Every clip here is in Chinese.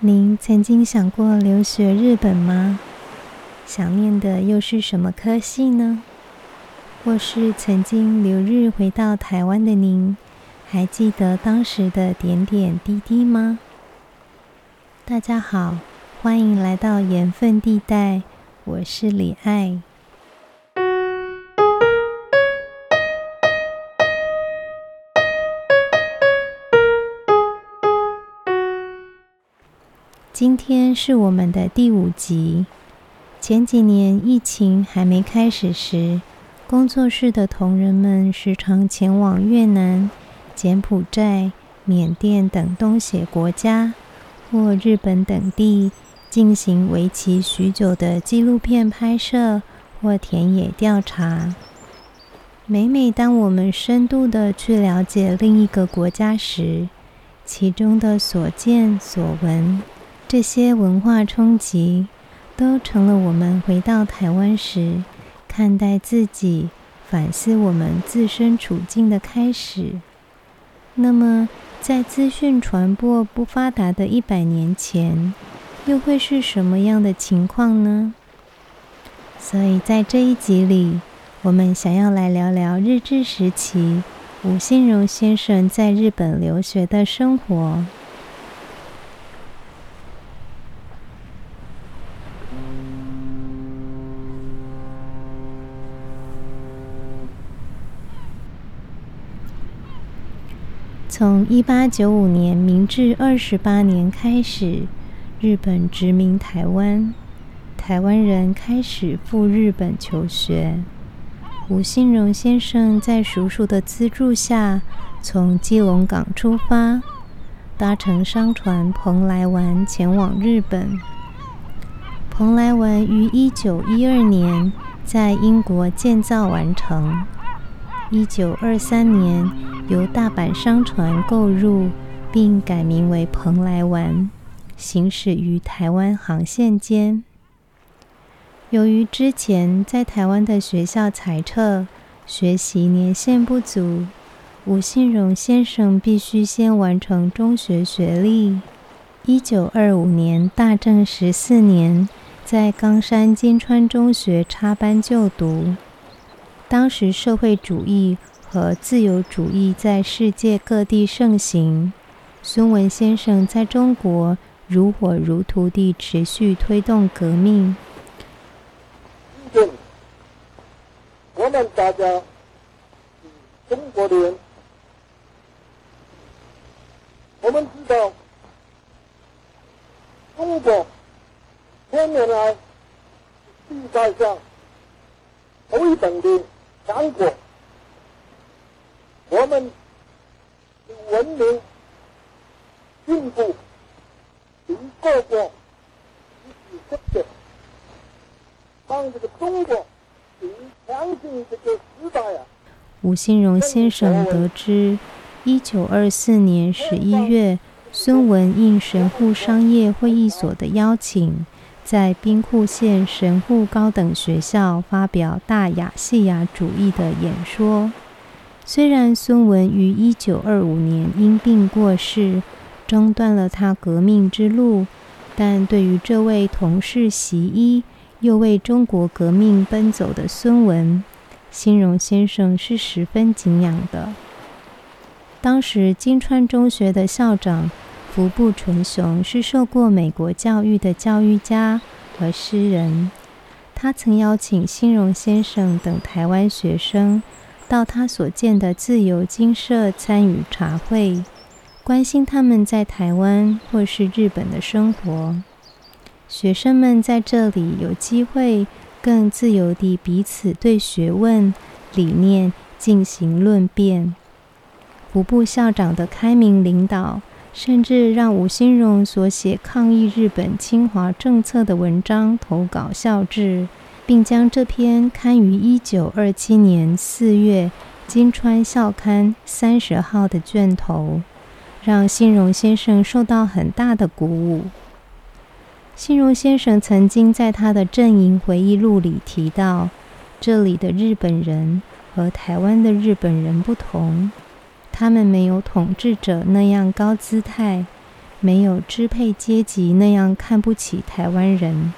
您曾经想过留学日本吗？想念的又是什么科系呢？或是曾经留日回到台湾的您，还记得当时的点点滴滴吗？大家好，欢迎来到缘分地带，我是李爱。今天是我们的第五集。前几年疫情还没开始时，工作室的同仁们时常前往越南、柬埔寨、缅甸等东协国家，或日本等地进行为期许久的纪录片拍摄或田野调查。每每当我们深度地去了解另一个国家时，其中的所见所闻，这些文化冲击，都成了我们回到台湾时，看待自己、反思我们自身处境的开始。那么，在资讯传播不发达的一百年前，又会是什么样的情况呢？所以在这一集里，我们想要来聊聊日治时期吴新荣先生在日本留学的生活。从一八九五年明治二十八年开始，日本殖民台湾，台湾人开始赴日本求学。吴新荣先生在叔叔的资助下，从基隆港出发，搭乘商船蓬莱丸前往日本。蓬莱丸于一九一二年在英国建造完成。一九二三年，由大阪商船购入，并改名为蓬莱丸，行驶于台湾航线间。由于之前在台湾的学校裁撤，学习年限不足，吴新荣先生必须先完成中学学历。一九二五年大正十四年，在冈山金川中学插班就读。当时社会主义和自由主义在世界各地盛行，孙文先生在中国如火如荼地持续推动革命。今天，我们大家中国人，我们知道，中国千年来世界上头一等的。强国，我们文明进步比各国一起发展，让这个中国挺强劲这个时代啊。吴新荣先生得知，一九二四年十一月，孙文应神户商业会议所的邀请。在兵库县神户高等学校发表大亚细亚主义的演说。虽然孙文于一九二五年因病过世，中断了他革命之路，但对于这位同是习医又为中国革命奔走的孙文，新荣先生是十分敬仰的。当时金川中学的校长。福部纯雄是受过美国教育的教育家和诗人，他曾邀请新荣先生等台湾学生到他所建的自由精舍参与茶会，关心他们在台湾或是日本的生活。学生们在这里有机会更自由地彼此对学问、理念进行论辩。服部校长的开明领导。甚至让吴新荣所写抗议日本侵华政策的文章投稿校志，并将这篇刊于一九二七年四月《金川校刊》三十号的卷头，让新荣先生受到很大的鼓舞。新荣先生曾经在他的阵营回忆录里提到，这里的日本人和台湾的日本人不同。他们没有统治者那样高姿态，没有支配阶级那样看不起台湾人，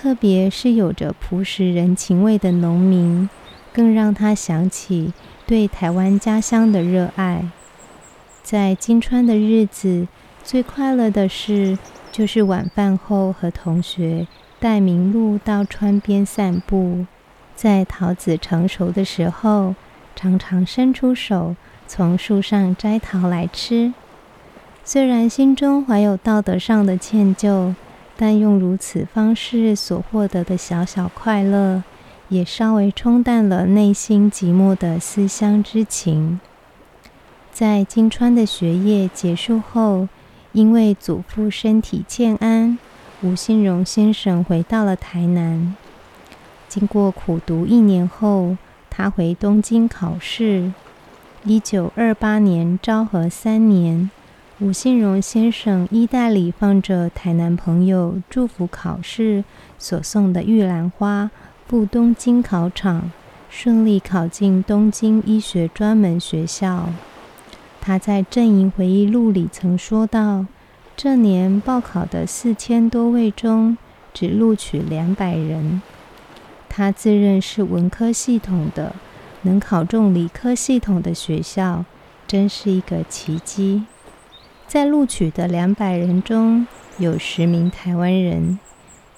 特别是有着朴实人情味的农民，更让他想起对台湾家乡的热爱。在金川的日子，最快乐的事就是晚饭后和同学带明路到川边散步，在桃子成熟的时候，常常伸出手从树上摘桃来吃。虽然心中怀有道德上的歉疚，但用如此方式所获得的小小快乐，也稍微冲淡了内心寂寞的思乡之情。在金川的学业结束后，因为祖父身体欠安，吴新荣先生回到了台南。经过苦读一年后，他回东京考试。一九二八年昭和三年。吴信荣先生衣袋里放着台南朋友祝福考试所送的玉兰花，赴东京考场，顺利考进东京医学专门学校。他在阵营回忆录里曾说道：“这年报考的四千多位中，只录取两百人。他自认是文科系统的，能考中理科系统的学校，真是一个奇迹。”在录取的两百人中，有十名台湾人，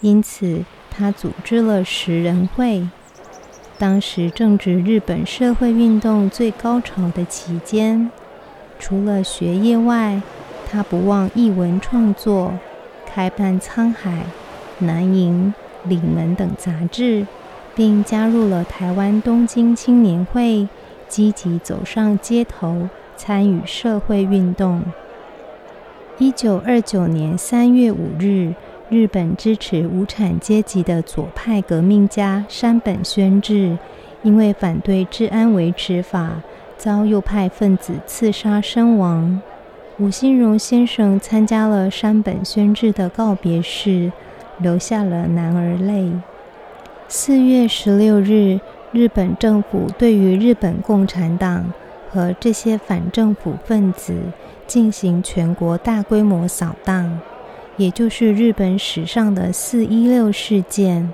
因此他组织了十人会。当时正值日本社会运动最高潮的期间，除了学业外，他不忘译文创作，开办《沧海》《南瀛》《里门》等杂志，并加入了台湾东京青年会，积极走上街头，参与社会运动。一九二九年三月五日，日本支持无产阶级的左派革命家山本宣治，因为反对治安维持法，遭右派分子刺杀身亡。吴新荣先生参加了山本宣治的告别式，流下了男儿泪。四月十六日，日本政府对于日本共产党和这些反政府分子。进行全国大规模扫荡，也就是日本史上的“四一六”事件。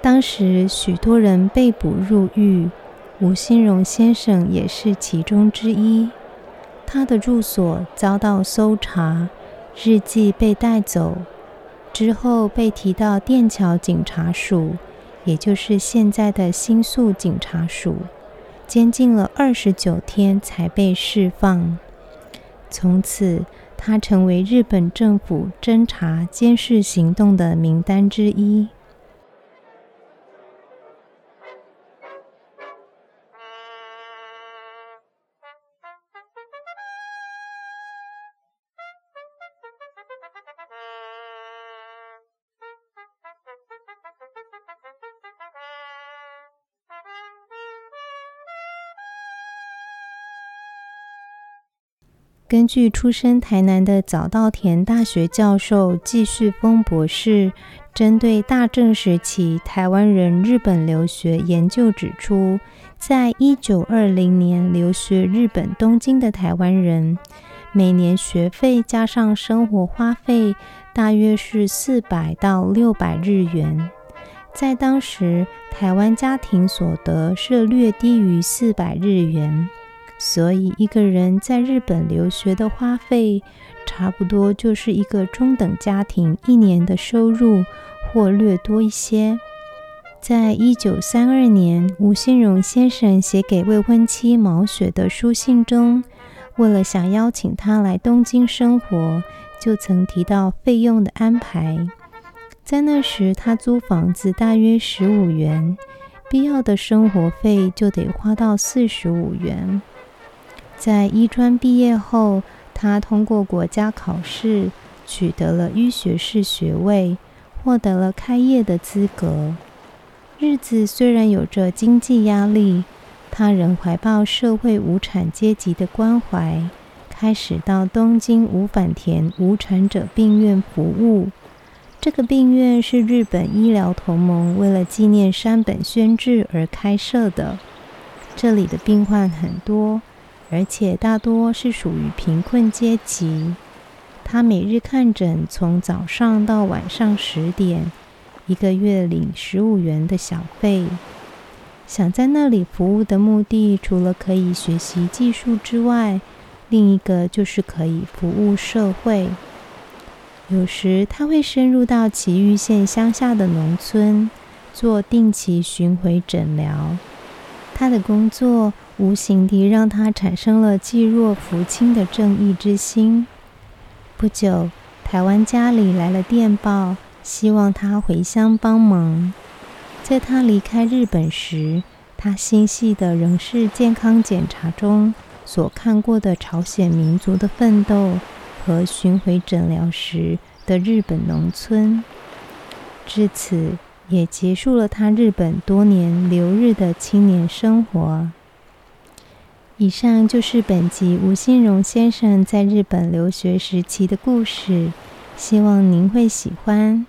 当时许多人被捕入狱，吴新荣先生也是其中之一。他的住所遭到搜查，日记被带走，之后被提到电桥警察署，也就是现在的新宿警察署，监禁了二十九天才被释放。从此，他成为日本政府侦查监视行动的名单之一。根据出身台南的早稻田大学教授纪旭峰博士针对大正时期台湾人日本留学研究指出，在一九二零年留学日本东京的台湾人，每年学费加上生活花费大约是四百到六百日元。在当时，台湾家庭所得是略低于四百日元。所以，一个人在日本留学的花费，差不多就是一个中等家庭一年的收入，或略多一些。在一九三二年，吴新荣先生写给未婚妻毛雪的书信中，为了想邀请她来东京生活，就曾提到费用的安排。在那时，他租房子大约十五元，必要的生活费就得花到四十五元。在医专毕业后，他通过国家考试，取得了医学士学位，获得了开业的资格。日子虽然有着经济压力，他仍怀抱社会无产阶级的关怀，开始到东京五反田无产者病院服务。这个病院是日本医疗同盟为了纪念山本宣治而开设的。这里的病患很多。而且大多是属于贫困阶级，他每日看诊从早上到晚上十点，一个月领十五元的小费。想在那里服务的目的，除了可以学习技术之外，另一个就是可以服务社会。有时他会深入到崎玉县乡下的农村，做定期巡回诊疗。他的工作无形地让他产生了济弱扶倾的正义之心。不久，台湾家里来了电报，希望他回乡帮忙。在他离开日本时，他心系的仍是健康检查中所看过的朝鲜民族的奋斗和巡回诊疗时的日本农村。至此，也结束了他日本多年留日的青年生活。以上就是本集吴新荣先生在日本留学时期的故事，希望您会喜欢。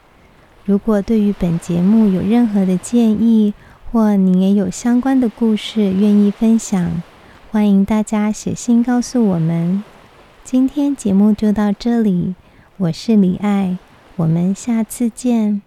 如果对于本节目有任何的建议，或您也有相关的故事愿意分享，欢迎大家写信告诉我们。今天节目就到这里，我是李爱，我们下次见。